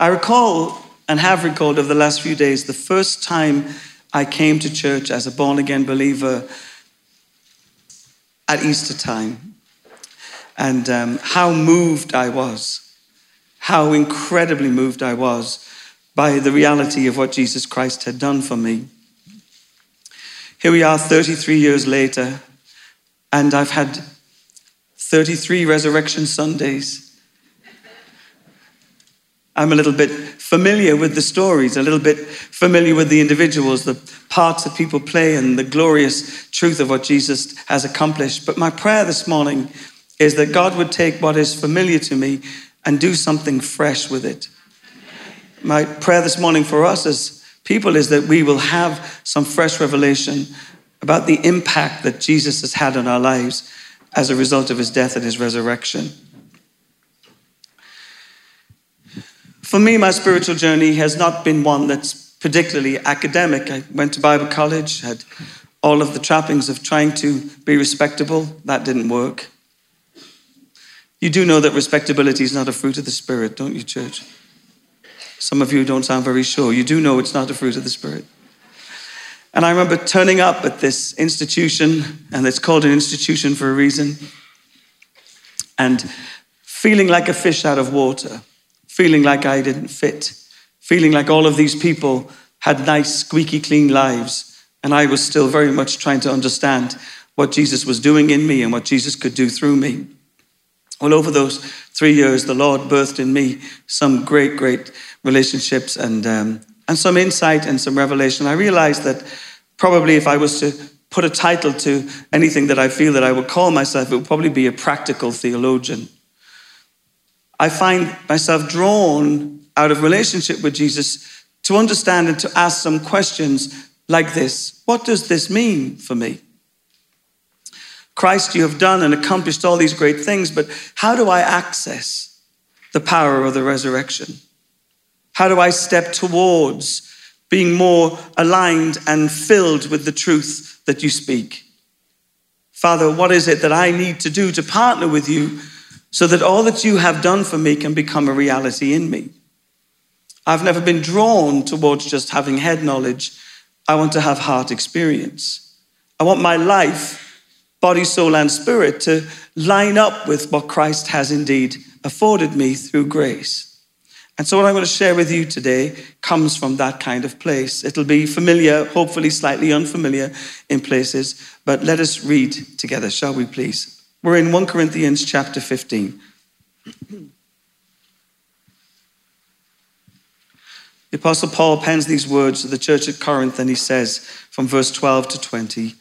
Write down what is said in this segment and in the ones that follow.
I recall and have recalled over the last few days the first time I came to church as a born again believer at Easter time and um, how moved I was, how incredibly moved I was by the reality of what Jesus Christ had done for me. Here we are 33 years later, and I've had 33 Resurrection Sundays. I'm a little bit familiar with the stories, a little bit familiar with the individuals, the parts that people play, and the glorious truth of what Jesus has accomplished. But my prayer this morning is that God would take what is familiar to me and do something fresh with it. My prayer this morning for us as people is that we will have some fresh revelation about the impact that Jesus has had on our lives as a result of his death and his resurrection. For me, my spiritual journey has not been one that's particularly academic. I went to Bible college, had all of the trappings of trying to be respectable. That didn't work. You do know that respectability is not a fruit of the Spirit, don't you, church? Some of you don't sound very sure. You do know it's not a fruit of the Spirit. And I remember turning up at this institution, and it's called an institution for a reason, and feeling like a fish out of water, feeling like I didn't fit, feeling like all of these people had nice, squeaky clean lives, and I was still very much trying to understand what Jesus was doing in me and what Jesus could do through me. Well, over those three years, the Lord birthed in me some great, great relationships and um, and some insight and some revelation. I realized that probably if I was to put a title to anything that I feel that I would call myself, it would probably be a practical theologian. I find myself drawn out of relationship with Jesus to understand and to ask some questions like this What does this mean for me? Christ, you have done and accomplished all these great things, but how do I access the power of the resurrection? How do I step towards being more aligned and filled with the truth that you speak? Father, what is it that I need to do to partner with you so that all that you have done for me can become a reality in me? I've never been drawn towards just having head knowledge. I want to have heart experience. I want my life, body, soul, and spirit to line up with what Christ has indeed afforded me through grace. And so, what I'm going to share with you today comes from that kind of place. It'll be familiar, hopefully slightly unfamiliar in places, but let us read together, shall we please? We're in 1 Corinthians chapter 15. The Apostle Paul pens these words to the church at Corinth, and he says from verse 12 to 20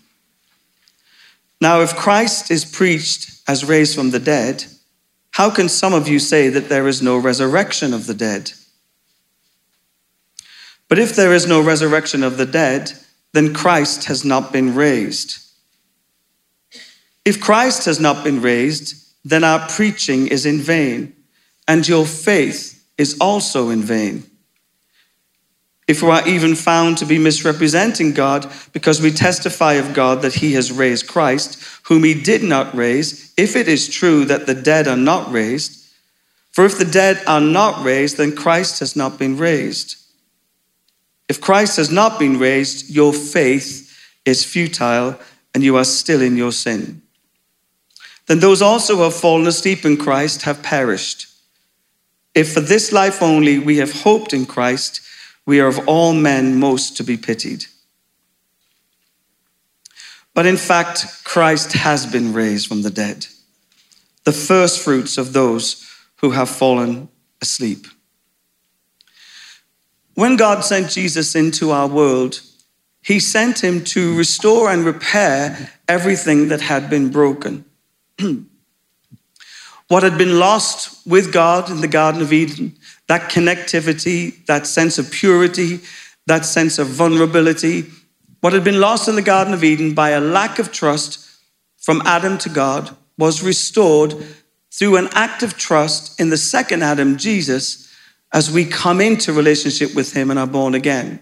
Now, if Christ is preached as raised from the dead, how can some of you say that there is no resurrection of the dead? But if there is no resurrection of the dead, then Christ has not been raised. If Christ has not been raised, then our preaching is in vain, and your faith is also in vain if we are even found to be misrepresenting God because we testify of God that he has raised Christ, whom he did not raise, if it is true that the dead are not raised, for if the dead are not raised, then Christ has not been raised. If Christ has not been raised, your faith is futile and you are still in your sin. Then those also who have fallen asleep in Christ have perished. If for this life only we have hoped in Christ, we are of all men most to be pitied. But in fact, Christ has been raised from the dead, the first fruits of those who have fallen asleep. When God sent Jesus into our world, he sent him to restore and repair everything that had been broken. what had been lost with God in the Garden of Eden that connectivity, that sense of purity, that sense of vulnerability, what had been lost in the Garden of Eden by a lack of trust from Adam to God was restored through an act of trust in the second Adam, Jesus, as we come into relationship with him and are born again.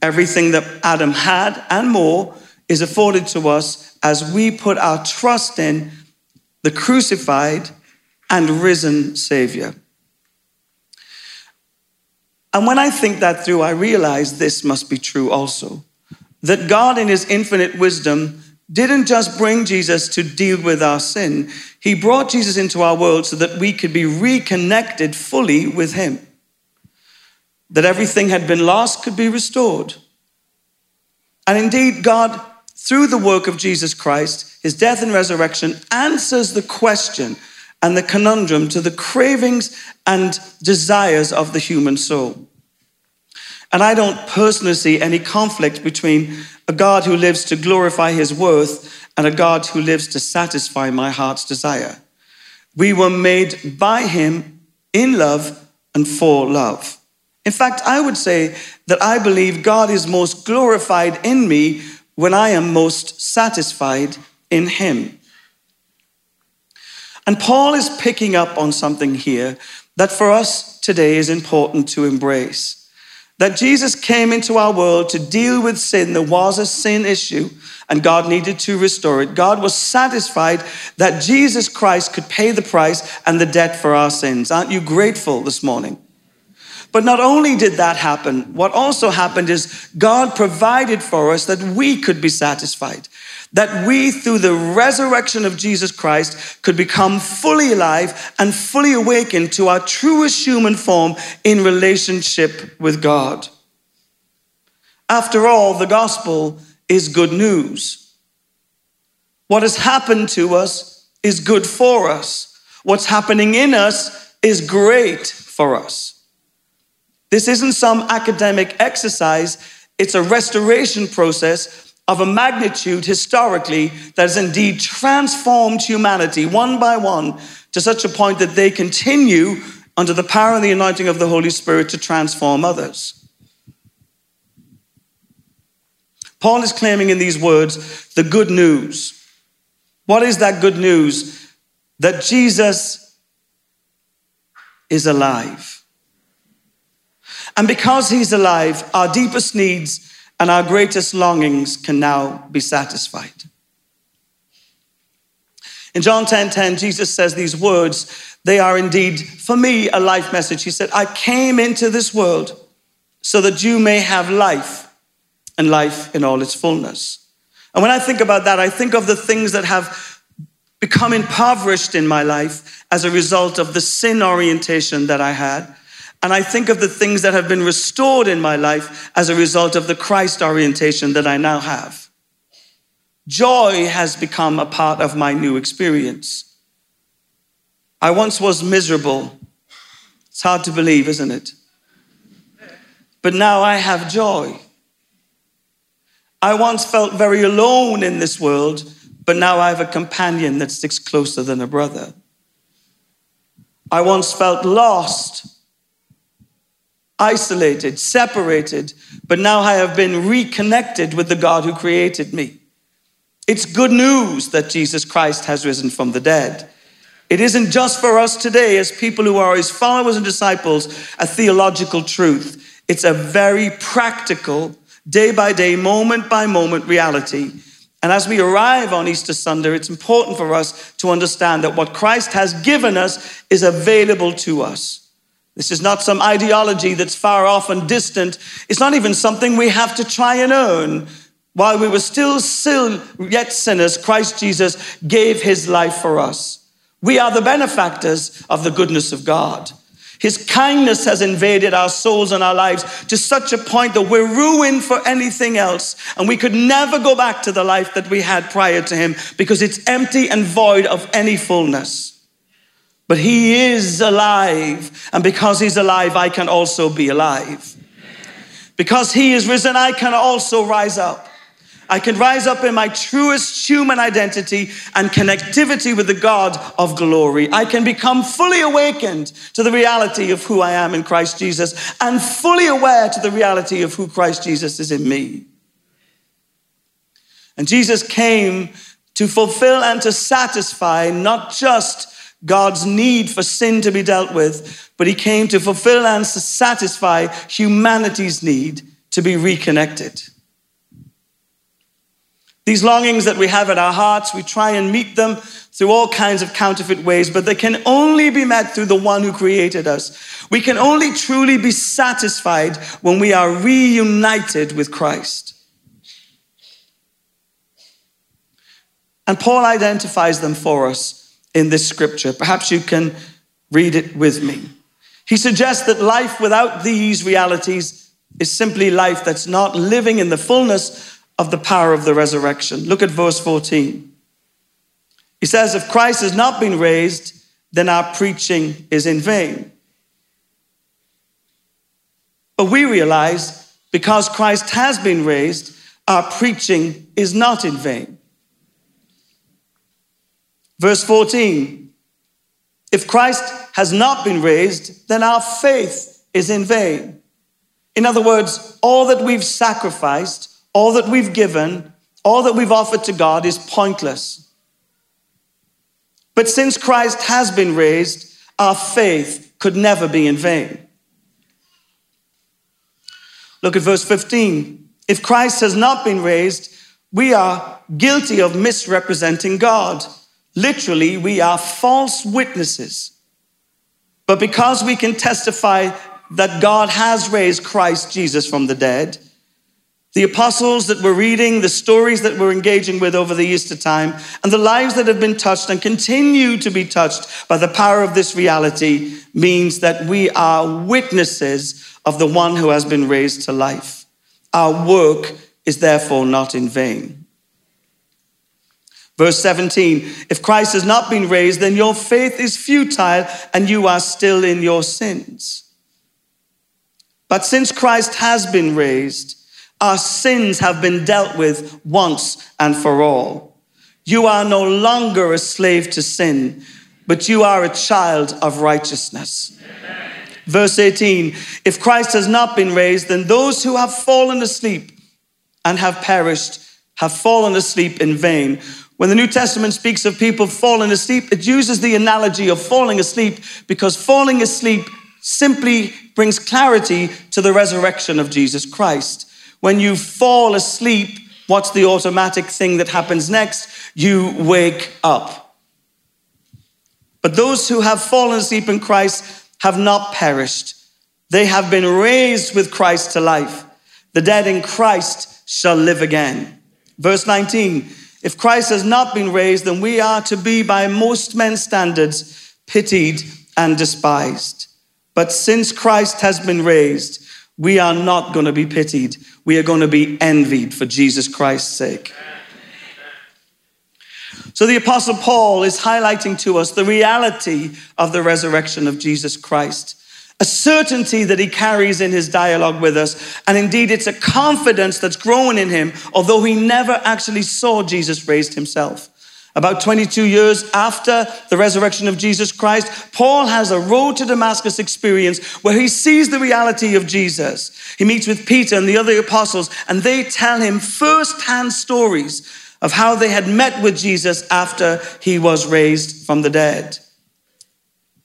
Everything that Adam had and more is afforded to us as we put our trust in the crucified and risen Savior. And when I think that through, I realize this must be true also. That God, in his infinite wisdom, didn't just bring Jesus to deal with our sin, he brought Jesus into our world so that we could be reconnected fully with him. That everything had been lost could be restored. And indeed, God, through the work of Jesus Christ, his death and resurrection, answers the question and the conundrum to the cravings and desires of the human soul. And I don't personally see any conflict between a God who lives to glorify his worth and a God who lives to satisfy my heart's desire. We were made by him in love and for love. In fact, I would say that I believe God is most glorified in me when I am most satisfied in him. And Paul is picking up on something here that for us today is important to embrace that Jesus came into our world to deal with sin. There was a sin issue and God needed to restore it. God was satisfied that Jesus Christ could pay the price and the debt for our sins. Aren't you grateful this morning? But not only did that happen, what also happened is God provided for us that we could be satisfied that we, through the resurrection of Jesus Christ, could become fully alive and fully awakened to our truest human form in relationship with God. After all, the gospel is good news. What has happened to us is good for us. What's happening in us is great for us. This isn't some academic exercise, it's a restoration process of a magnitude historically that has indeed transformed humanity one by one to such a point that they continue under the power and the anointing of the Holy Spirit to transform others. Paul is claiming in these words the good news. What is that good news? That Jesus is alive. And because he's alive, our deepest needs and our greatest longings can now be satisfied. In John 10:10, 10, 10, Jesus says these words, they are indeed for me a life message. He said, I came into this world so that you may have life and life in all its fullness. And when I think about that, I think of the things that have become impoverished in my life as a result of the sin orientation that I had and I think of the things that have been restored in my life as a result of the Christ orientation that I now have. Joy has become a part of my new experience. I once was miserable. It's hard to believe, isn't it? But now I have joy. I once felt very alone in this world, but now I have a companion that sticks closer than a brother. I once felt lost isolated, separated, but now I have been reconnected with the God who created me. It's good news that Jesus Christ has risen from the dead. It isn't just for us today, as people who are his followers and disciples, a theological truth. It's a very practical, day by day, moment by moment reality. And as we arrive on Easter Sunday, it's important for us to understand that what Christ has given us is available to us. This is not some ideology that's far off and distant. It's not even something we have to try and earn. While we were still, still yet sinners, Christ Jesus gave his life for us. We are the benefactors of the goodness of God. His kindness has invaded our souls and our lives to such a point that we're ruined for anything else. And we could never go back to the life that we had prior to him because it's empty and void of any fullness. But he is alive. And because he's alive, I can also be alive. Because he is risen, I can also rise up. I can rise up in my truest human identity and connectivity with the God of glory. I can become fully awakened to the reality of who I am in Christ Jesus and fully aware to the reality of who Christ Jesus is in me. And Jesus came to fulfill and to satisfy not just God's need for sin to be dealt with, but he came to fulfill and to satisfy humanity's need to be reconnected. These longings that we have in our hearts, we try and meet them through all kinds of counterfeit ways, but they can only be met through the one who created us. We can only truly be satisfied when we are reunited with Christ. And Paul identifies them for us in this scripture. Perhaps you can read it with me. He suggests that life without these realities is simply life that's not living in the fullness of the power of the resurrection. Look at verse 14. He says, If Christ has not been raised, then our preaching is in vain. But we realize because Christ has been raised, our preaching is not in vain. Verse 14 If Christ has not been raised, then our faith is in vain. In other words, all that we've sacrificed, all that we've given, all that we've offered to God is pointless. But since Christ has been raised, our faith could never be in vain. Look at verse 15. If Christ has not been raised, we are guilty of misrepresenting God. Literally, we are false witnesses. But because we can testify that God has raised Christ Jesus from the dead, the apostles that we're reading, the stories that we're engaging with over the Easter time, and the lives that have been touched and continue to be touched by the power of this reality means that we are witnesses of the one who has been raised to life. Our work is therefore not in vain. Verse 17 If Christ has not been raised, then your faith is futile and you are still in your sins. But since Christ has been raised, our sins have been dealt with once and for all. You are no longer a slave to sin, but you are a child of righteousness. Amen. Verse 18 If Christ has not been raised, then those who have fallen asleep and have perished have fallen asleep in vain. When the New Testament speaks of people falling asleep, it uses the analogy of falling asleep because falling asleep simply brings clarity to the resurrection of Jesus Christ. When you fall asleep, what's the automatic thing that happens next? You wake up. But those who have fallen asleep in Christ have not perished. They have been raised with Christ to life. The dead in Christ shall live again. Verse 19 If Christ has not been raised, then we are to be, by most men's standards, pitied and despised. But since Christ has been raised, we are not going to be pitied. We are going to be envied for Jesus Christ's sake. So the Apostle Paul is highlighting to us the reality of the resurrection of Jesus Christ, a certainty that he carries in his dialogue with us. And indeed, it's a confidence that's grown in him, although he never actually saw Jesus raised himself. About 22 years after the resurrection of Jesus Christ, Paul has a road to Damascus experience where he sees the reality of Jesus. He meets with Peter and the other apostles, and they tell him firsthand stories of how they had met with Jesus after he was raised from the dead.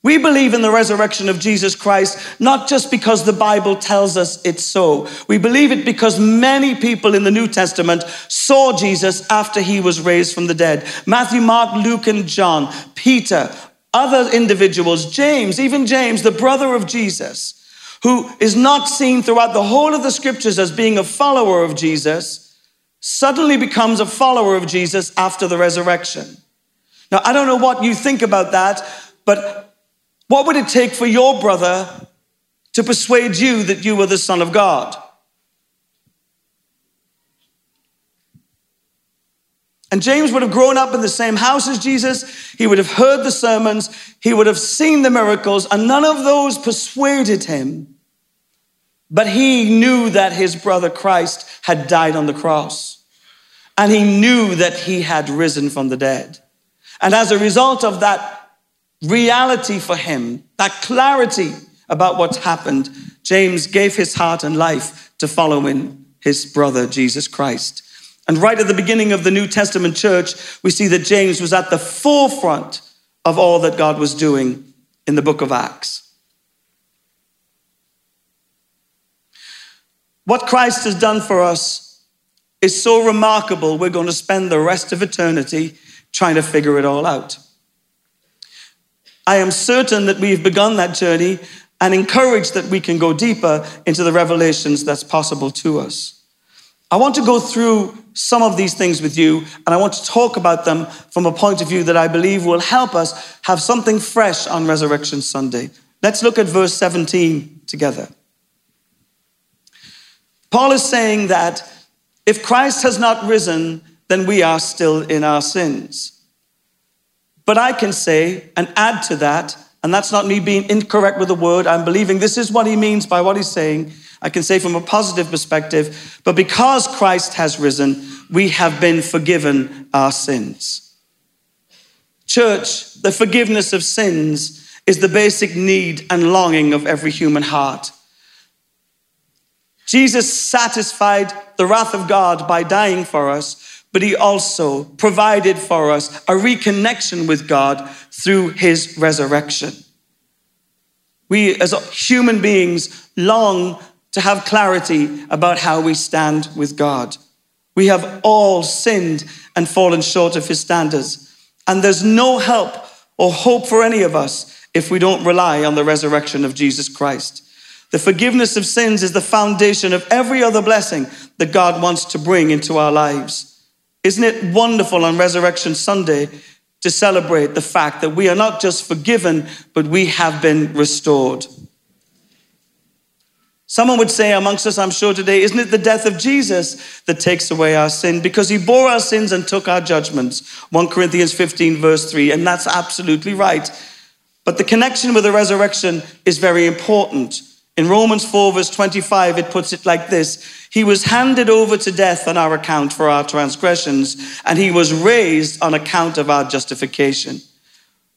We believe in the resurrection of Jesus Christ not just because the Bible tells us it's so. We believe it because many people in the New Testament saw Jesus after he was raised from the dead. Matthew, Mark, Luke, and John, Peter, other individuals, James, even James, the brother of Jesus, who is not seen throughout the whole of the scriptures as being a follower of Jesus, suddenly becomes a follower of Jesus after the resurrection. Now, I don't know what you think about that, but what would it take for your brother to persuade you that you were the Son of God? And James would have grown up in the same house as Jesus. He would have heard the sermons. He would have seen the miracles, and none of those persuaded him. But he knew that his brother Christ had died on the cross. And he knew that he had risen from the dead. And as a result of that reality for him, that clarity about what's happened, James gave his heart and life to following his brother, Jesus Christ. And right at the beginning of the New Testament church, we see that James was at the forefront of all that God was doing in the book of Acts. What Christ has done for us is so remarkable, we're going to spend the rest of eternity trying to figure it all out. I am certain that we've begun that journey and encouraged that we can go deeper into the revelations that's possible to us. I want to go through some of these things with you, and I want to talk about them from a point of view that I believe will help us have something fresh on Resurrection Sunday. Let's look at verse 17 together. Paul is saying that if Christ has not risen, then we are still in our sins. But I can say and add to that, and that's not me being incorrect with the word, I'm believing this is what he means by what he's saying. I can say from a positive perspective, but because Christ has risen, we have been forgiven our sins. Church, the forgiveness of sins is the basic need and longing of every human heart. Jesus satisfied the wrath of God by dying for us, but he also provided for us a reconnection with God through his resurrection. We, as human beings, long to have clarity about how we stand with God. We have all sinned and fallen short of his standards, and there's no help or hope for any of us if we don't rely on the resurrection of Jesus Christ. The forgiveness of sins is the foundation of every other blessing that God wants to bring into our lives. Isn't it wonderful on Resurrection Sunday to celebrate the fact that we are not just forgiven, but we have been restored? Someone would say amongst us, I'm sure today, isn't it the death of Jesus that takes away our sin? Because he bore our sins and took our judgments. 1 Corinthians 15, verse 3. And that's absolutely right. But the connection with the resurrection is very important. In Romans 4, verse 25, it puts it like this He was handed over to death on our account for our transgressions, and he was raised on account of our justification.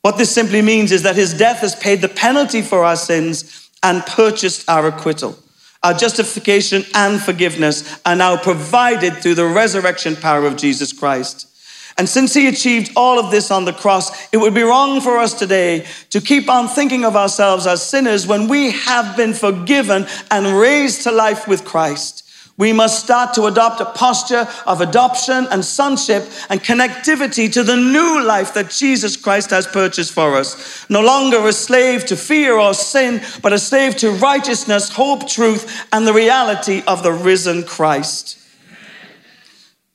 What this simply means is that his death has paid the penalty for our sins and purchased our acquittal. Our justification and forgiveness are now provided through the resurrection power of Jesus Christ. And since he achieved all of this on the cross, it would be wrong for us today to keep on thinking of ourselves as sinners when we have been forgiven and raised to life with Christ. We must start to adopt a posture of adoption and sonship and connectivity to the new life that Jesus Christ has purchased for us. No longer a slave to fear or sin, but a slave to righteousness, hope, truth, and the reality of the risen Christ.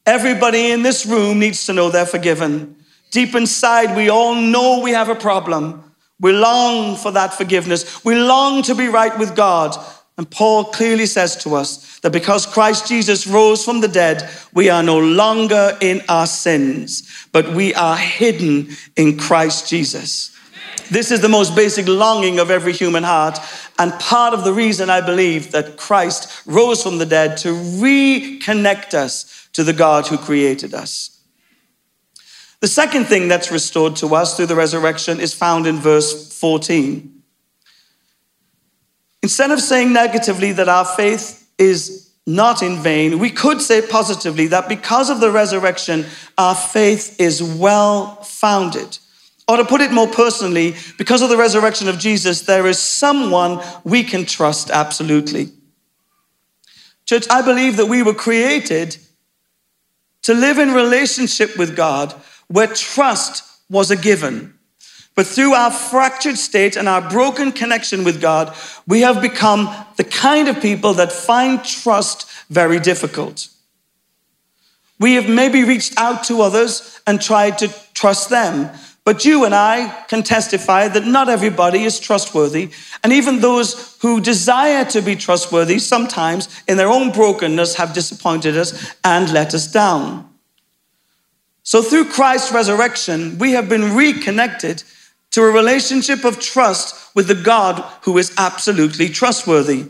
Everybody in this room needs to know they're forgiven. Deep inside, we all know we have a problem. We long for that forgiveness. We long to be right with God. And Paul clearly says to us that because Christ Jesus rose from the dead, we are no longer in our sins, but we are hidden in Christ Jesus. This is the most basic longing of every human heart. And part of the reason I believe that Christ rose from the dead to reconnect us to the God who created us. The second thing that's restored to us through the resurrection is found in verse 14. Instead of saying negatively that our faith is not in vain, we could say positively that because of the resurrection, our faith is well founded. Or to put it more personally, because of the resurrection of Jesus, there is someone we can trust absolutely. Church, I believe that we were created to live in relationship with God where trust was a given. But through our fractured state and our broken connection with God, we have become the kind of people that find trust very difficult. We have maybe reached out to others and tried to trust them, but you and I can testify that not everybody is trustworthy. And even those who desire to be trustworthy sometimes, in their own brokenness, have disappointed us and let us down. So, through Christ's resurrection, we have been reconnected to a relationship of trust with the God who is absolutely trustworthy.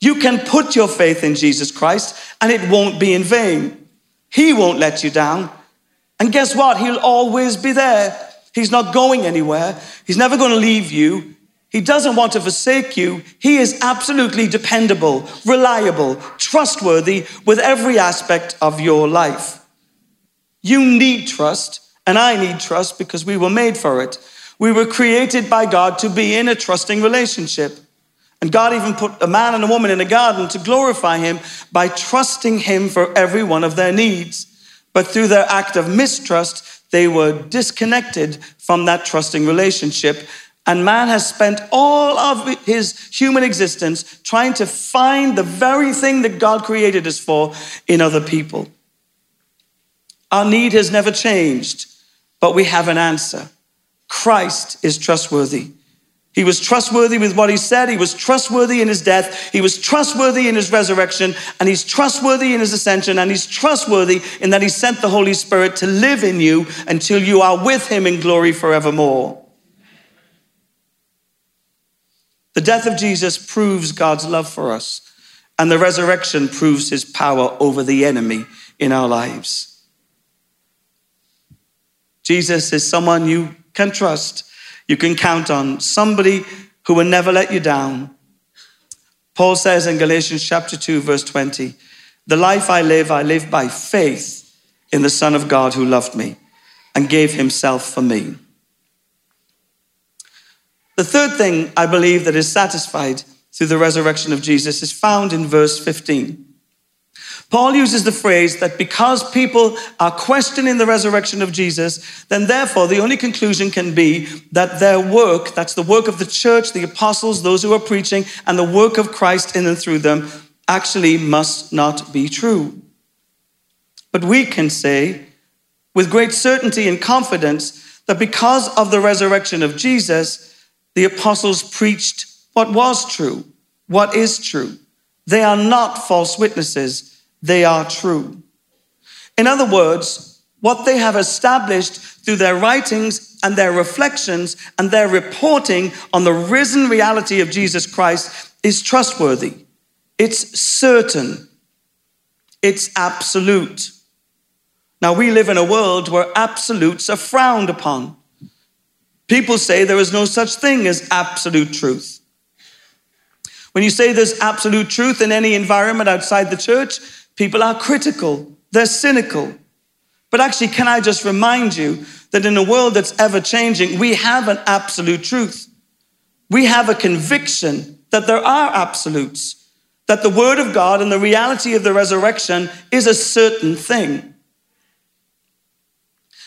You can put your faith in Jesus Christ and it won't be in vain. He won't let you down. And guess what? He'll always be there. He's not going anywhere. He's never going to leave you. He doesn't want to forsake you. He is absolutely dependable, reliable, trustworthy with every aspect of your life. You need trust, and I need trust because we were made for it. We were created by God to be in a trusting relationship. And God even put a man and a woman in a garden to glorify him by trusting him for every one of their needs. But through their act of mistrust, they were disconnected from that trusting relationship. And man has spent all of his human existence trying to find the very thing that God created us for in other people. Our need has never changed, but we have an answer. Christ is trustworthy. He was trustworthy with what he said. He was trustworthy in his death. He was trustworthy in his resurrection. And he's trustworthy in his ascension. And he's trustworthy in that he sent the Holy Spirit to live in you until you are with him in glory forevermore. The death of Jesus proves God's love for us. And the resurrection proves his power over the enemy in our lives. Jesus is someone you can trust you can count on somebody who will never let you down. Paul says in Galatians chapter 2, verse 20, The life I live, I live by faith in the Son of God who loved me and gave himself for me. The third thing I believe that is satisfied through the resurrection of Jesus is found in verse 15. Paul uses the phrase that because people are questioning the resurrection of Jesus, then therefore the only conclusion can be that their work, that's the work of the church, the apostles, those who are preaching, and the work of Christ in and through them, actually must not be true. But we can say with great certainty and confidence that because of the resurrection of Jesus, the apostles preached what was true, what is true. They are not false witnesses they are true. In other words, what they have established through their writings and their reflections and their reporting on the risen reality of Jesus Christ is trustworthy. It's certain. It's absolute. Now, we live in a world where absolutes are frowned upon. People say there is no such thing as absolute truth. When you say there's absolute truth in any environment outside the church, People are critical, they're cynical. But actually, can I just remind you that in a world that's ever changing, we have an absolute truth. We have a conviction that there are absolutes, that the Word of God and the reality of the resurrection is a certain thing.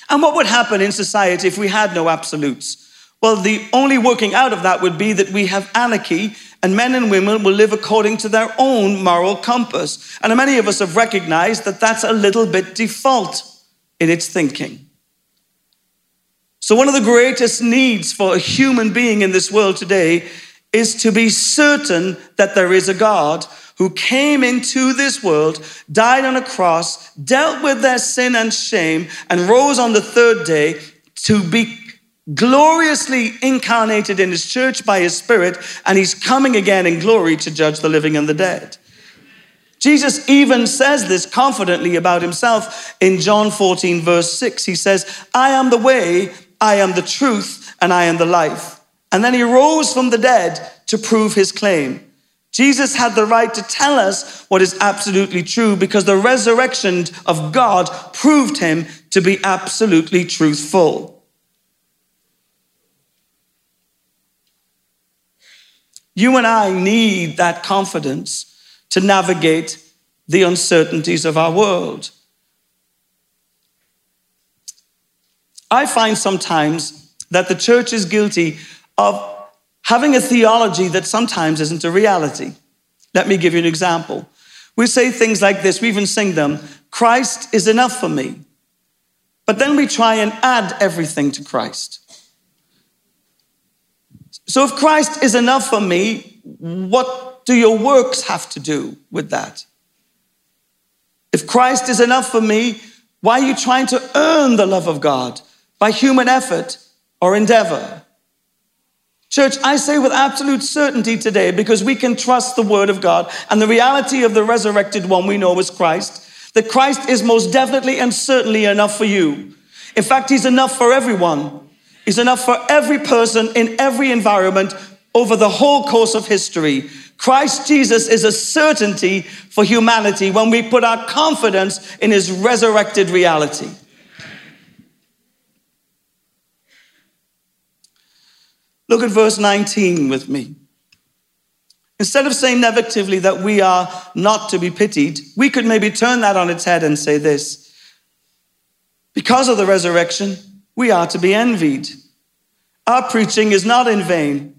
And what would happen in society if we had no absolutes? Well, the only working out of that would be that we have anarchy and men and women will live according to their own moral compass. And many of us have recognized that that's a little bit default in its thinking. So, one of the greatest needs for a human being in this world today is to be certain that there is a God who came into this world, died on a cross, dealt with their sin and shame, and rose on the third day to be gloriously incarnated in his church by his spirit, and he's coming again in glory to judge the living and the dead. Jesus even says this confidently about himself in John 14, verse 6. He says, I am the way, I am the truth, and I am the life. And then he rose from the dead to prove his claim. Jesus had the right to tell us what is absolutely true because the resurrection of God proved him to be absolutely truthful. You and I need that confidence to navigate the uncertainties of our world. I find sometimes that the church is guilty of having a theology that sometimes isn't a reality. Let me give you an example. We say things like this, we even sing them Christ is enough for me. But then we try and add everything to Christ. So if Christ is enough for me, what do your works have to do with that? If Christ is enough for me, why are you trying to earn the love of God by human effort or endeavor? Church, I say with absolute certainty today, because we can trust the word of God and the reality of the resurrected one we know is Christ, that Christ is most definitely and certainly enough for you. In fact, he's enough for everyone is enough for every person in every environment over the whole course of history. Christ Jesus is a certainty for humanity when we put our confidence in his resurrected reality. Look at verse 19 with me. Instead of saying negatively that we are not to be pitied, we could maybe turn that on its head and say this because of the resurrection, we are to be envied. Our preaching is not in vain,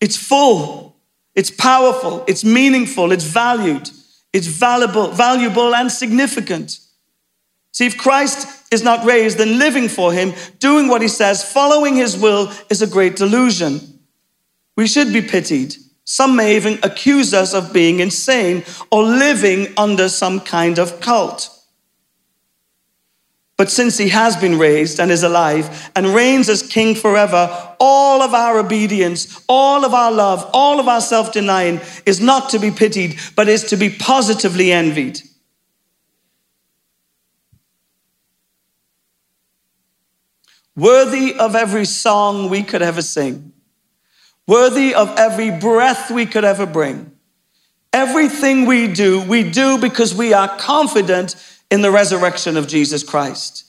it's full, it's powerful, it's meaningful, it's valued, it's valuable, valuable and significant. See, if Christ is not raised, then living for him, doing what he says, following his will is a great delusion. We should be pitied. Some may even accuse us of being insane or living under some kind of cult. But since he has been raised and is alive and reigns as king forever, all of our obedience, all of our love, all of our self denying is not to be pitied, but is to be positively envied. Worthy of every song we could ever sing, worthy of every breath we could ever bring. Everything we do, we do because we are confident in the resurrection of Jesus Christ.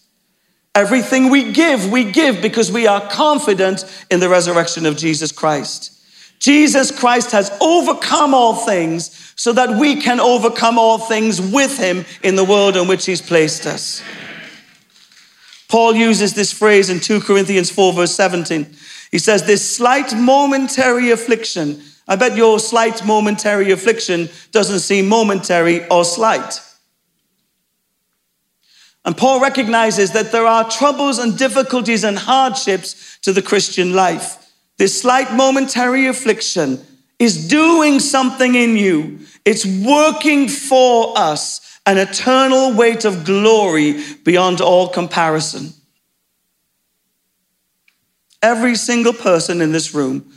Everything we give, we give because we are confident in the resurrection of Jesus Christ. Jesus Christ has overcome all things so that we can overcome all things with him in the world in which he's placed us. Paul uses this phrase in 2 Corinthians 4, verse 17. He says, This slight momentary affliction, I bet your slight momentary affliction doesn't seem momentary or slight. And Paul recognizes that there are troubles and difficulties and hardships to the Christian life. This slight momentary affliction is doing something in you, it's working for us an eternal weight of glory beyond all comparison. Every single person in this room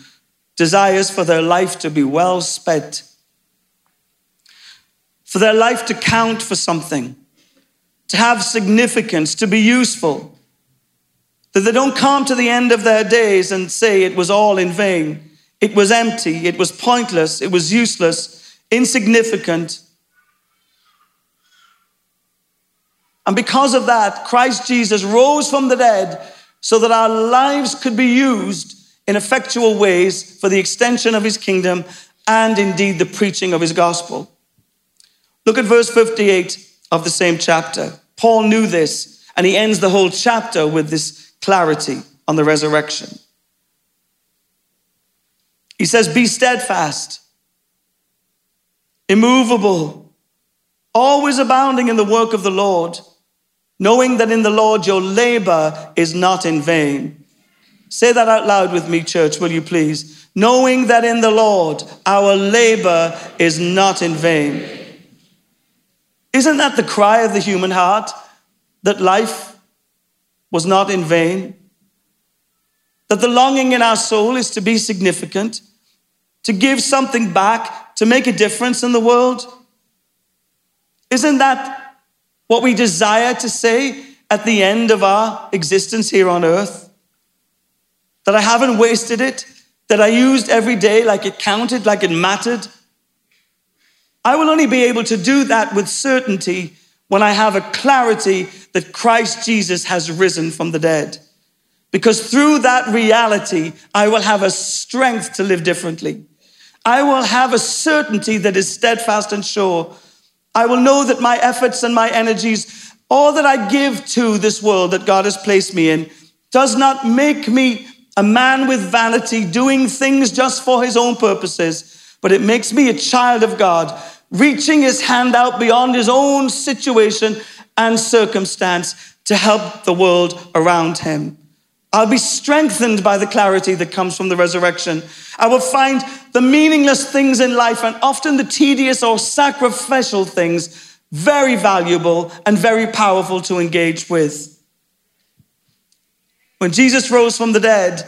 desires for their life to be well spent, for their life to count for something to have significance, to be useful. That they don't come to the end of their days and say it was all in vain. It was empty, it was pointless, it was useless, insignificant. And because of that, Christ Jesus rose from the dead so that our lives could be used in effectual ways for the extension of his kingdom and indeed the preaching of his gospel. Look at verse 58 of the same chapter. Paul knew this, and he ends the whole chapter with this clarity on the resurrection. He says, Be steadfast, immovable, always abounding in the work of the Lord, knowing that in the Lord your labor is not in vain. Say that out loud with me, church, will you please? Knowing that in the Lord our labor is not in vain. Isn't that the cry of the human heart? That life was not in vain? That the longing in our soul is to be significant, to give something back, to make a difference in the world? Isn't that what we desire to say at the end of our existence here on earth? That I haven't wasted it, that I used every day like it counted, like it mattered I will only be able to do that with certainty when I have a clarity that Christ Jesus has risen from the dead. Because through that reality, I will have a strength to live differently. I will have a certainty that is steadfast and sure. I will know that my efforts and my energies, all that I give to this world that God has placed me in, does not make me a man with vanity doing things just for his own purposes but it makes me a child of God, reaching his hand out beyond his own situation and circumstance to help the world around him. I'll be strengthened by the clarity that comes from the resurrection. I will find the meaningless things in life and often the tedious or sacrificial things very valuable and very powerful to engage with. When Jesus rose from the dead,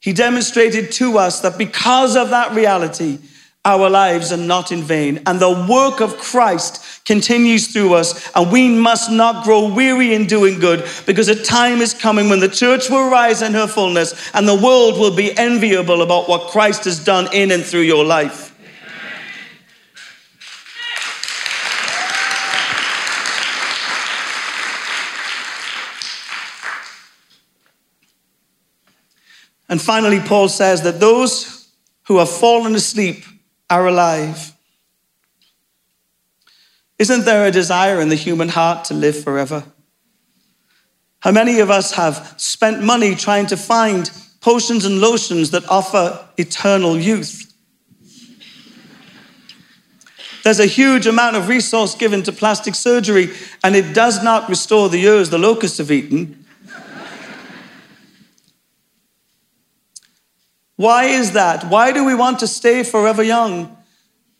he demonstrated to us that because of that reality, our lives are not in vain. And the work of Christ continues through us. And we must not grow weary in doing good because a time is coming when the church will rise in her fullness and the world will be enviable about what Christ has done in and through your life. And finally, Paul says that those who have fallen asleep are alive. Isn't there a desire in the human heart to live forever? How many of us have spent money trying to find potions and lotions that offer eternal youth? There's a huge amount of resource given to plastic surgery, and it does not restore the years the locusts have eaten. Why is that? Why do we want to stay forever young?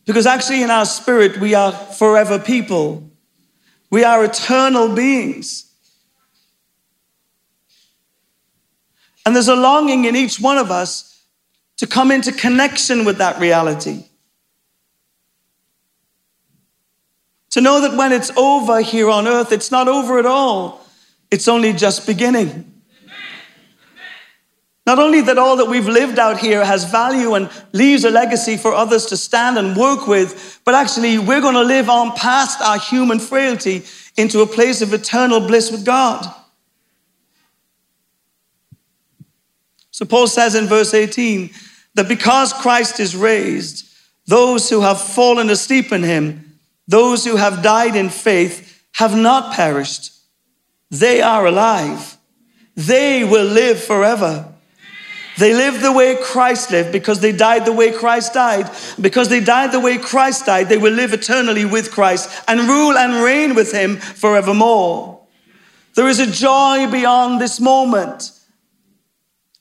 Because actually, in our spirit, we are forever people. We are eternal beings. And there's a longing in each one of us to come into connection with that reality. To know that when it's over here on earth, it's not over at all, it's only just beginning. Not only that all that we've lived out here has value and leaves a legacy for others to stand and work with, but actually we're going to live on past our human frailty into a place of eternal bliss with God. So Paul says in verse 18 that because Christ is raised, those who have fallen asleep in him, those who have died in faith, have not perished. They are alive. They will live forever. They live the way Christ lived because they died the way Christ died. Because they died the way Christ died, they will live eternally with Christ and rule and reign with him forevermore. There is a joy beyond this moment.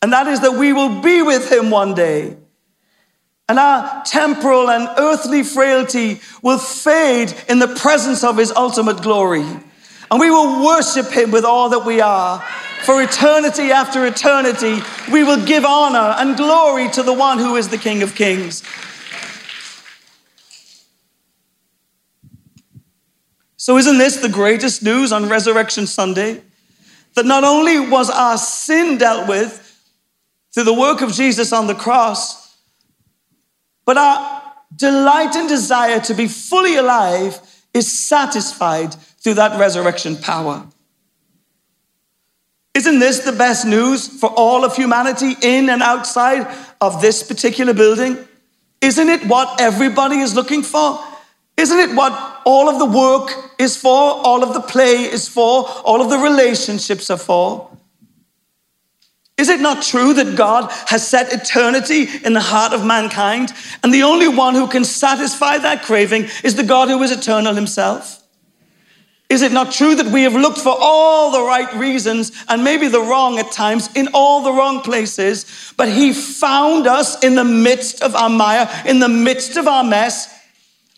And that is that we will be with him one day. And our temporal and earthly frailty will fade in the presence of his ultimate glory. And we will worship him with all that we are. For eternity after eternity, we will give honor and glory to the one who is the King of Kings. So, isn't this the greatest news on Resurrection Sunday? That not only was our sin dealt with, through the work of Jesus on the cross, but our delight and desire to be fully alive is satisfied through that resurrection power. Isn't this the best news for all of humanity in and outside of this particular building? Isn't it what everybody is looking for? Isn't it what all of the work is for, all of the play is for, all of the relationships are for? Is it not true that God has set eternity in the heart of mankind? And the only one who can satisfy that craving is the God who is eternal himself? Is it not true that we have looked for all the right reasons and maybe the wrong at times in all the wrong places, but He found us in the midst of our mire, in the midst of our mess,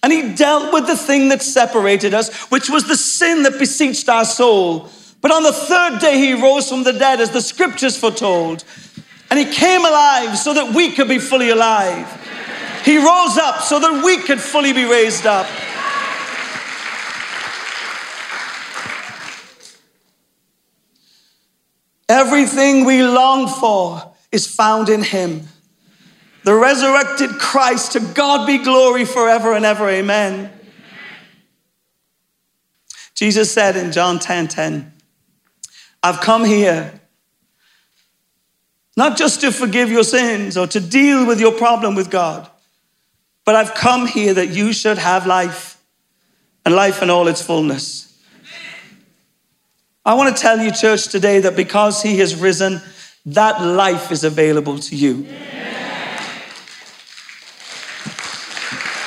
and He dealt with the thing that separated us, which was the sin that beseeched our soul. But on the third day, he rose from the dead, as the scriptures foretold. And he came alive so that we could be fully alive. He rose up so that we could fully be raised up. Everything we long for is found in him. The resurrected Christ, to God be glory forever and ever. Amen. Jesus said in John 10 10, I've come here not just to forgive your sins or to deal with your problem with God, but I've come here that you should have life and life in all its fullness. I want to tell you, church, today that because He has risen, that life is available to you.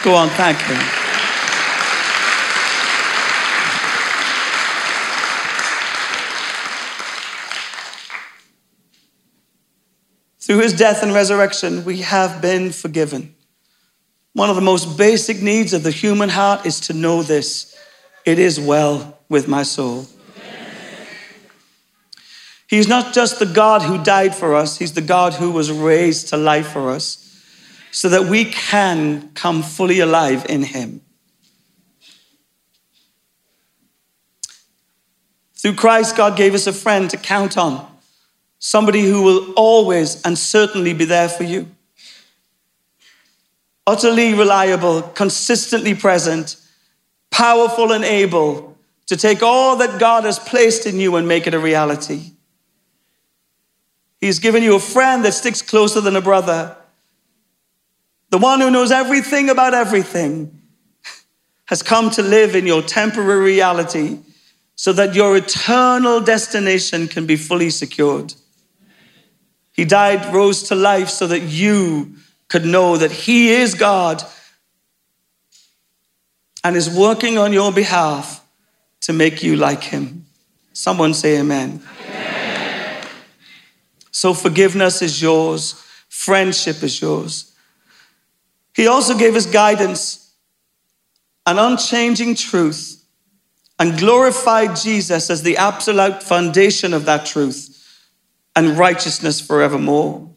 Go on, thank Him. Through his death and resurrection, we have been forgiven. One of the most basic needs of the human heart is to know this it is well with my soul. He's not just the God who died for us, He's the God who was raised to life for us so that we can come fully alive in Him. Through Christ, God gave us a friend to count on somebody who will always and certainly be there for you. Utterly reliable, consistently present, powerful and able to take all that God has placed in you and make it a reality. He's given you a friend that sticks closer than a brother. the one who knows everything about everything, has come to live in your temporary reality so that your eternal destination can be fully secured. He died, rose to life so that you could know that He is God and is working on your behalf to make you like Him. Someone say, Amen. So, forgiveness is yours, friendship is yours. He also gave us guidance, an unchanging truth, and glorified Jesus as the absolute foundation of that truth and righteousness forevermore.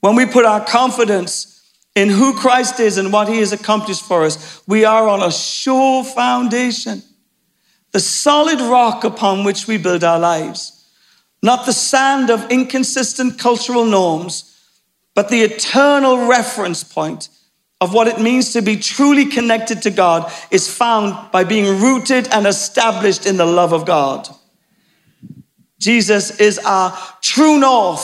When we put our confidence in who Christ is and what he has accomplished for us, we are on a sure foundation, the solid rock upon which we build our lives. Not the sand of inconsistent cultural norms, but the eternal reference point of what it means to be truly connected to God is found by being rooted and established in the love of God. Jesus is our true north.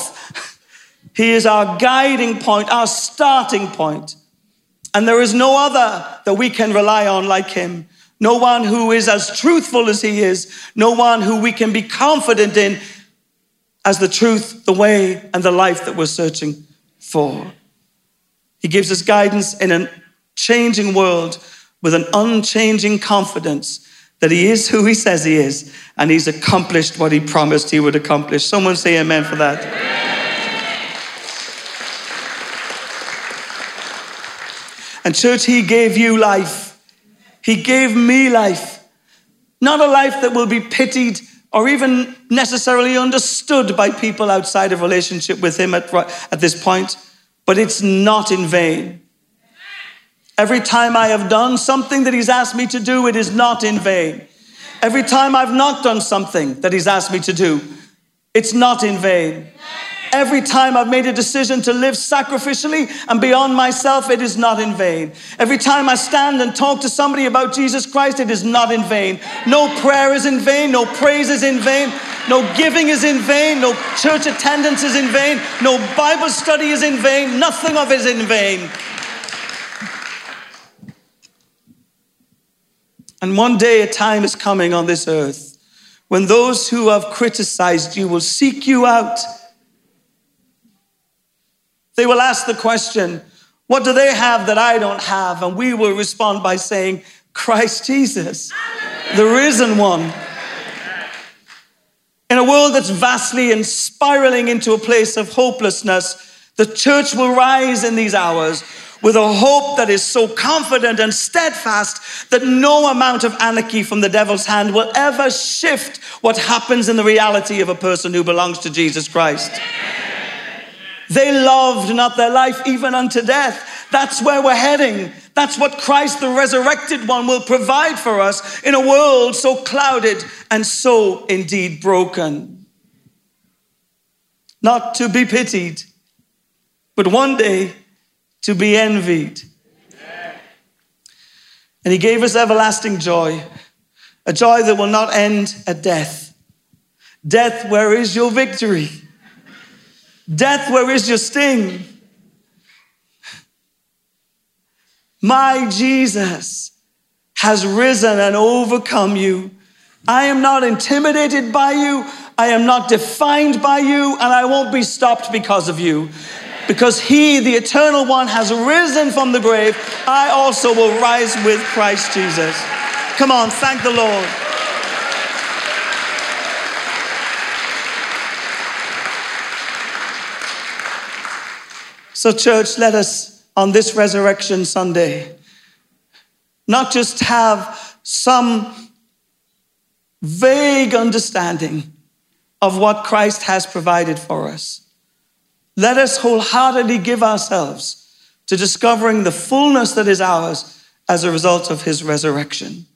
He is our guiding point, our starting point. And there is no other that we can rely on like him. No one who is as truthful as he is. No one who we can be confident in as the truth, the way, and the life that we're searching for. He gives us guidance in a changing world with an unchanging confidence that he is who he says he is and he's accomplished what he promised he would accomplish. Someone say amen for that. And, church, he gave you life. He gave me life. Not a life that will be pitied or even necessarily understood by people outside of relationship with him at, at this point, but it's not in vain. Every time I have done something that He's asked me to do, it is not in vain. Every time I've not done something that He's asked me to do, it's not in vain. Every time I've made a decision to live sacrificially and beyond myself, it is not in vain. Every time I stand and talk to somebody about Jesus Christ, it is not in vain. No prayer is in vain. No praise is in vain. No giving is in vain. No church attendance is in vain. No Bible study is in vain. Nothing of it is in vain. And one day a time is coming on this earth when those who have criticized you will seek you out they will ask the question, What do they have that I don't have? And we will respond by saying, Christ Jesus, the risen one. In a world that's vastly and spiraling into a place of hopelessness, the church will rise in these hours with a hope that is so confident and steadfast that no amount of anarchy from the devil's hand will ever shift what happens in the reality of a person who belongs to Jesus Christ. They loved not their life even unto death. That's where we're heading. That's what Christ, the resurrected one, will provide for us in a world so clouded and so indeed broken. Not to be pitied, but one day to be envied. And he gave us everlasting joy, a joy that will not end at death. Death, where is your victory? Death, where is your sting? My Jesus has risen and overcome you. I am not intimidated by you. I am not defined by you, and I won't be stopped because of you. Because he, the eternal one, has risen from the grave, I also will rise with Christ Jesus. Come on, thank the Lord. So, church, let us on this Resurrection Sunday not just have some vague understanding of what Christ has provided for us. Let us wholeheartedly give ourselves to discovering the fullness that is ours as a result of his resurrection.